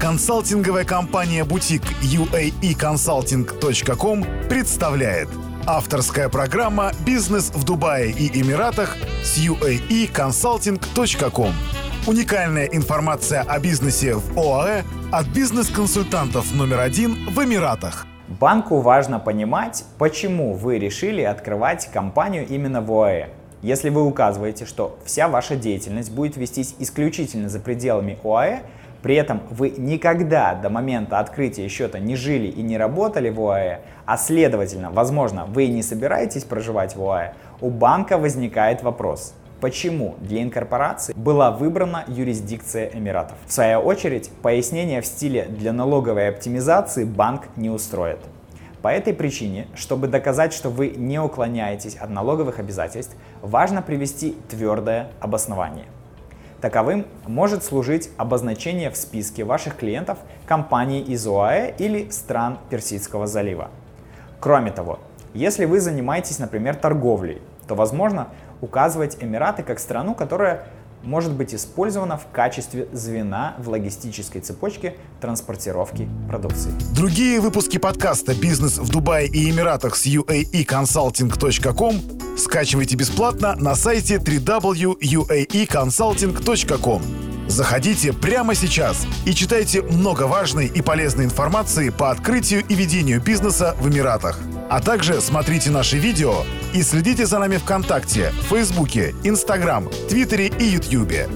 Консалтинговая компания «Бутик» uaeconsulting.com представляет Авторская программа «Бизнес в Дубае и Эмиратах» с uaeconsulting.com Уникальная информация о бизнесе в ОАЭ от бизнес-консультантов номер один в Эмиратах. Банку важно понимать, почему вы решили открывать компанию именно в ОАЭ. Если вы указываете, что вся ваша деятельность будет вестись исключительно за пределами ОАЭ, при этом вы никогда до момента открытия счета не жили и не работали в ОАЭ, а следовательно, возможно, вы не собираетесь проживать в ОАЭ, у банка возникает вопрос, почему для инкорпорации была выбрана юрисдикция Эмиратов. В свою очередь, пояснение в стиле для налоговой оптимизации банк не устроит. По этой причине, чтобы доказать, что вы не уклоняетесь от налоговых обязательств, важно привести твердое обоснование. Таковым может служить обозначение в списке ваших клиентов компаний из ОАЭ или стран Персидского залива. Кроме того, если вы занимаетесь, например, торговлей, то возможно указывать Эмираты как страну, которая может быть использована в качестве звена в логистической цепочке транспортировки продукции. Другие выпуски подкаста «Бизнес в Дубае и Эмиратах» с uaeconsulting.com скачивайте бесплатно на сайте www.uaeconsulting.com. Заходите прямо сейчас и читайте много важной и полезной информации по открытию и ведению бизнеса в Эмиратах. А также смотрите наши видео и следите за нами ВКонтакте, Фейсбуке, Инстаграм, Твиттере и Ютьюбе.